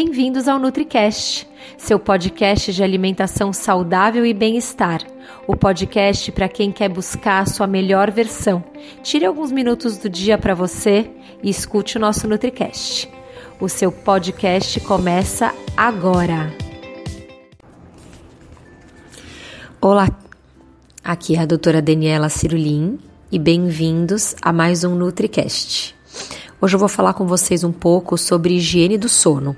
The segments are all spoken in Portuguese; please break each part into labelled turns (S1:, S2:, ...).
S1: Bem-vindos ao NutriCast, seu podcast de alimentação saudável e bem-estar. O podcast para quem quer buscar a sua melhor versão. Tire alguns minutos do dia para você e escute o nosso NutriCast. O seu podcast começa agora. Olá, aqui é a doutora Daniela Cirulim e bem-vindos a mais um NutriCast. Hoje eu vou falar com vocês um pouco sobre higiene do sono.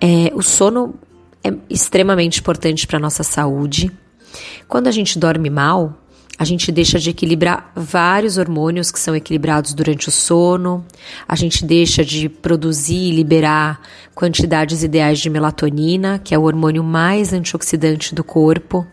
S1: É, o sono é extremamente importante para a nossa saúde. Quando a gente dorme mal, a gente deixa de equilibrar vários hormônios que são equilibrados durante o sono, a gente deixa de produzir e liberar quantidades ideais de melatonina, que é o hormônio mais antioxidante do corpo.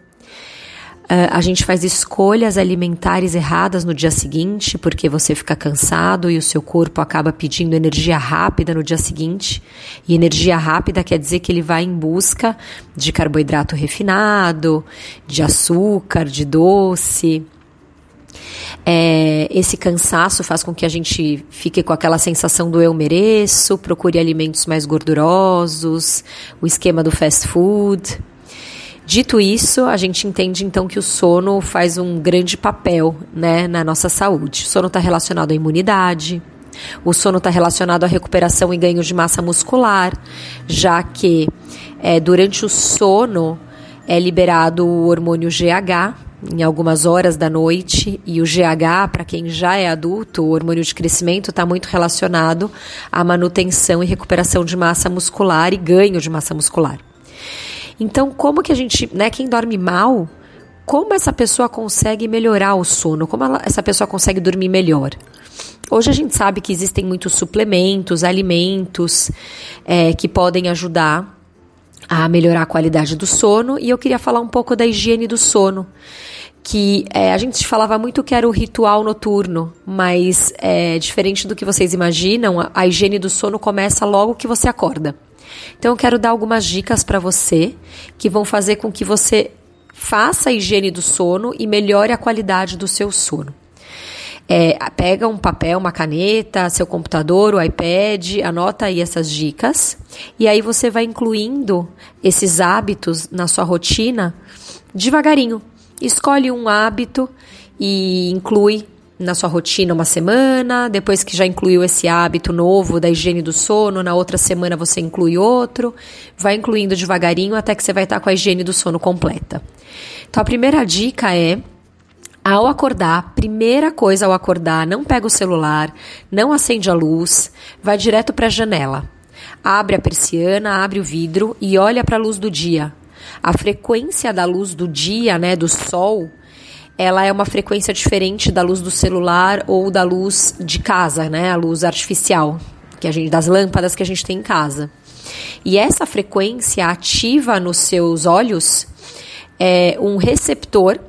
S1: Uh, a gente faz escolhas alimentares erradas no dia seguinte, porque você fica cansado e o seu corpo acaba pedindo energia rápida no dia seguinte. E energia rápida quer dizer que ele vai em busca de carboidrato refinado, de açúcar, de doce. É, esse cansaço faz com que a gente fique com aquela sensação do eu mereço, procure alimentos mais gordurosos, o esquema do fast food. Dito isso, a gente entende então que o sono faz um grande papel né, na nossa saúde. O sono está relacionado à imunidade, o sono está relacionado à recuperação e ganho de massa muscular, já que é, durante o sono é liberado o hormônio GH em algumas horas da noite e o GH, para quem já é adulto, o hormônio de crescimento, está muito relacionado à manutenção e recuperação de massa muscular e ganho de massa muscular. Então, como que a gente, né, quem dorme mal, como essa pessoa consegue melhorar o sono? Como ela, essa pessoa consegue dormir melhor? Hoje a gente sabe que existem muitos suplementos, alimentos é, que podem ajudar a melhorar a qualidade do sono e eu queria falar um pouco da higiene do sono. Que é, a gente falava muito que era o ritual noturno, mas é, diferente do que vocês imaginam, a, a higiene do sono começa logo que você acorda. Então eu quero dar algumas dicas para você que vão fazer com que você faça a higiene do sono e melhore a qualidade do seu sono. É, pega um papel, uma caneta, seu computador, o iPad, anota aí essas dicas e aí você vai incluindo esses hábitos na sua rotina devagarinho. Escolhe um hábito e inclui na sua rotina uma semana, depois que já incluiu esse hábito novo da higiene do sono, na outra semana você inclui outro, vai incluindo devagarinho até que você vai estar com a higiene do sono completa. Então a primeira dica é ao acordar, primeira coisa ao acordar, não pega o celular, não acende a luz, vai direto para a janela. Abre a persiana, abre o vidro e olha para a luz do dia. A frequência da luz do dia, né, do sol, ela é uma frequência diferente da luz do celular ou da luz de casa, né? A luz artificial, que a gente das lâmpadas que a gente tem em casa. E essa frequência ativa nos seus olhos é um receptor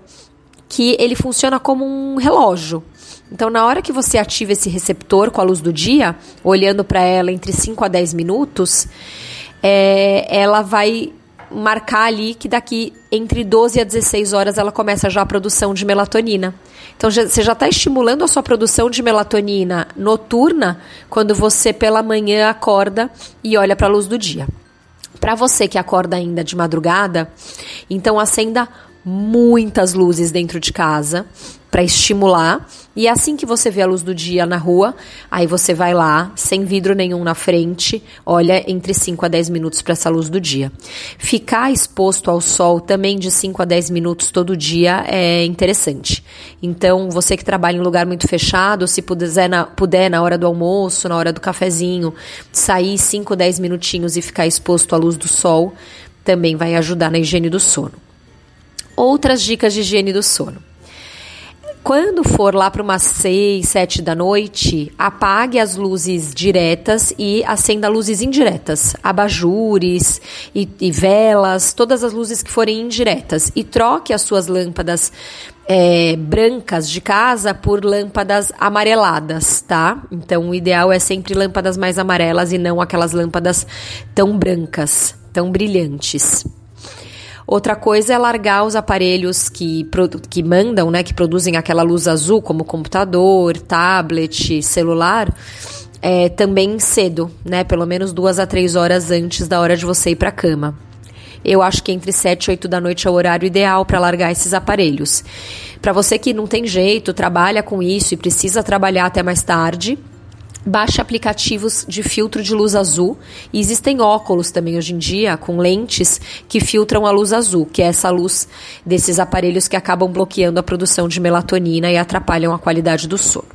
S1: que ele funciona como um relógio. Então, na hora que você ativa esse receptor com a luz do dia, olhando para ela entre 5 a 10 minutos, é, ela vai marcar ali que daqui entre 12 a 16 horas ela começa já a produção de melatonina. Então já, você já está estimulando a sua produção de melatonina noturna quando você pela manhã acorda e olha para a luz do dia. Para você que acorda ainda de madrugada, então acenda muitas luzes dentro de casa para estimular. E assim que você vê a luz do dia na rua, aí você vai lá, sem vidro nenhum na frente, olha entre 5 a 10 minutos para essa luz do dia. Ficar exposto ao sol também de 5 a 10 minutos todo dia é interessante. Então, você que trabalha em lugar muito fechado, se puder na, puder na hora do almoço, na hora do cafezinho, sair 5, 10 minutinhos e ficar exposto à luz do sol, também vai ajudar na higiene do sono. Outras dicas de higiene do sono. Quando for lá para umas 6, 7 da noite, apague as luzes diretas e acenda luzes indiretas, abajures e, e velas, todas as luzes que forem indiretas. E troque as suas lâmpadas é, brancas de casa por lâmpadas amareladas, tá? Então, o ideal é sempre lâmpadas mais amarelas e não aquelas lâmpadas tão brancas, tão brilhantes. Outra coisa é largar os aparelhos que, que mandam, né, que produzem aquela luz azul, como computador, tablet, celular, é, também cedo, né? Pelo menos duas a três horas antes da hora de você ir para a cama. Eu acho que entre 7 e 8 da noite é o horário ideal para largar esses aparelhos. Para você que não tem jeito, trabalha com isso e precisa trabalhar até mais tarde, baixe aplicativos de filtro de luz azul. E existem óculos também hoje em dia com lentes que filtram a luz azul, que é essa luz desses aparelhos que acabam bloqueando a produção de melatonina e atrapalham a qualidade do sono.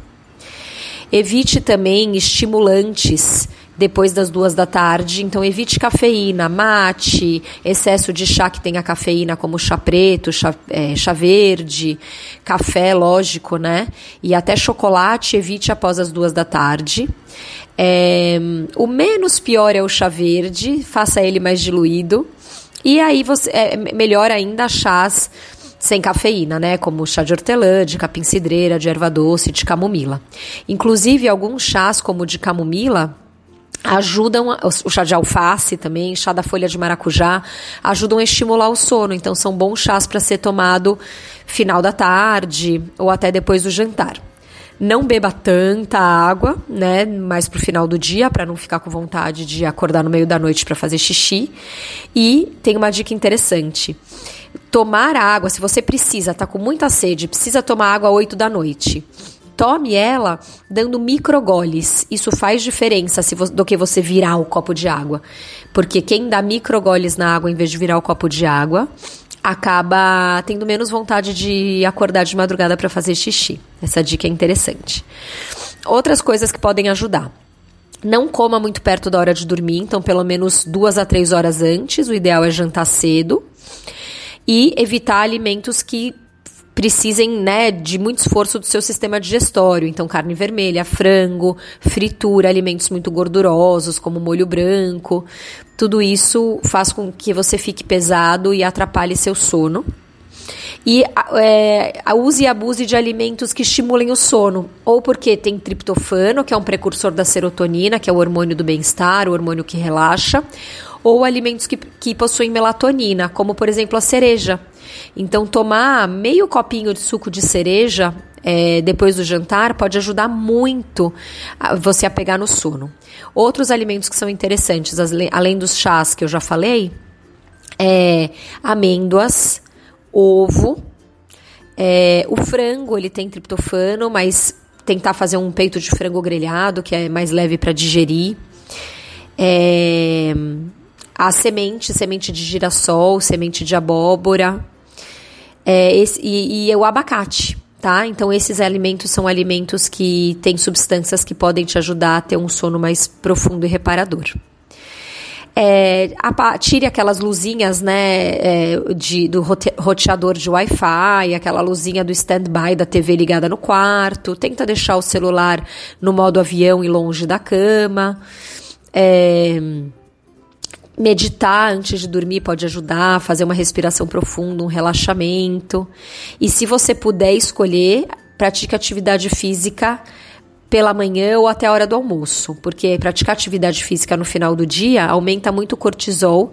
S1: Evite também estimulantes depois das duas da tarde. Então, evite cafeína, mate, excesso de chá que tenha cafeína, como chá preto, chá, é, chá verde, café, lógico, né? E até chocolate, evite após as duas da tarde. É, o menos pior é o chá verde, faça ele mais diluído. E aí você é melhor ainda chás sem cafeína, né? Como chá de hortelã, de capim-cidreira, de erva doce, de camomila. Inclusive, alguns chás, como o de camomila, ajudam, o chá de alface também, chá da folha de maracujá, ajudam a estimular o sono. Então, são bons chás para ser tomado final da tarde ou até depois do jantar. Não beba tanta água, né, mais pro final do dia, para não ficar com vontade de acordar no meio da noite para fazer xixi. E tem uma dica interessante. Tomar água, se você precisa, tá com muita sede, precisa tomar água às 8 da noite tome ela dando microgoles. Isso faz diferença se do que você virar o copo de água. Porque quem dá microgoles na água em vez de virar o copo de água acaba tendo menos vontade de acordar de madrugada para fazer xixi. Essa dica é interessante. Outras coisas que podem ajudar. Não coma muito perto da hora de dormir, então pelo menos duas a três horas antes. O ideal é jantar cedo. E evitar alimentos que precisem né, de muito esforço do seu sistema digestório. Então, carne vermelha, frango, fritura, alimentos muito gordurosos, como molho branco. Tudo isso faz com que você fique pesado e atrapalhe seu sono. E é, use e abuse de alimentos que estimulem o sono, ou porque tem triptofano, que é um precursor da serotonina, que é o hormônio do bem-estar, o hormônio que relaxa, ou alimentos que, que possuem melatonina, como por exemplo a cereja. Então, tomar meio copinho de suco de cereja é, depois do jantar pode ajudar muito a você a pegar no sono. Outros alimentos que são interessantes, além dos chás que eu já falei, é amêndoas, ovo, é, o frango ele tem triptofano, mas tentar fazer um peito de frango grelhado que é mais leve para digerir. É, a semente, semente de girassol, semente de abóbora, é, esse, e, e o abacate. Tá? Então, esses alimentos são alimentos que têm substâncias que podem te ajudar a ter um sono mais profundo e reparador. É, tire aquelas luzinhas né, é, de, do roteador de Wi-Fi, aquela luzinha do stand-by da TV ligada no quarto. Tenta deixar o celular no modo avião e longe da cama. É, Meditar antes de dormir pode ajudar, fazer uma respiração profunda, um relaxamento. E se você puder escolher, pratique atividade física pela manhã ou até a hora do almoço, porque praticar atividade física no final do dia aumenta muito o cortisol,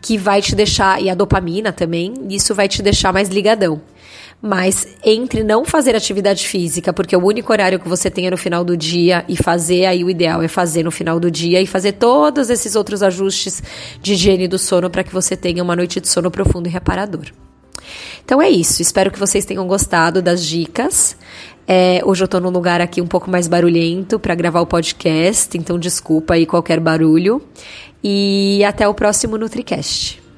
S1: que vai te deixar, e a dopamina também, isso vai te deixar mais ligadão. Mas entre não fazer atividade física, porque o único horário que você tem é no final do dia, e fazer, aí o ideal é fazer no final do dia e fazer todos esses outros ajustes de higiene do sono para que você tenha uma noite de sono profundo e reparador. Então é isso. Espero que vocês tenham gostado das dicas. É, hoje eu tô num lugar aqui um pouco mais barulhento para gravar o podcast, então desculpa aí qualquer barulho. E até o próximo NutriCast.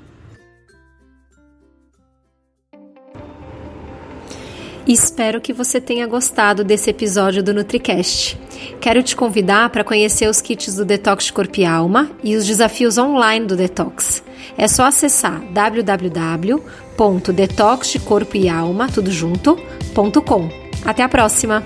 S1: Espero que você tenha gostado desse episódio do NutriCast. Quero te convidar para conhecer os kits do Detox Corpo e Alma e os desafios online do Detox. É só acessar www.detoxdecorpoealma tudo junto.com. Até a próxima!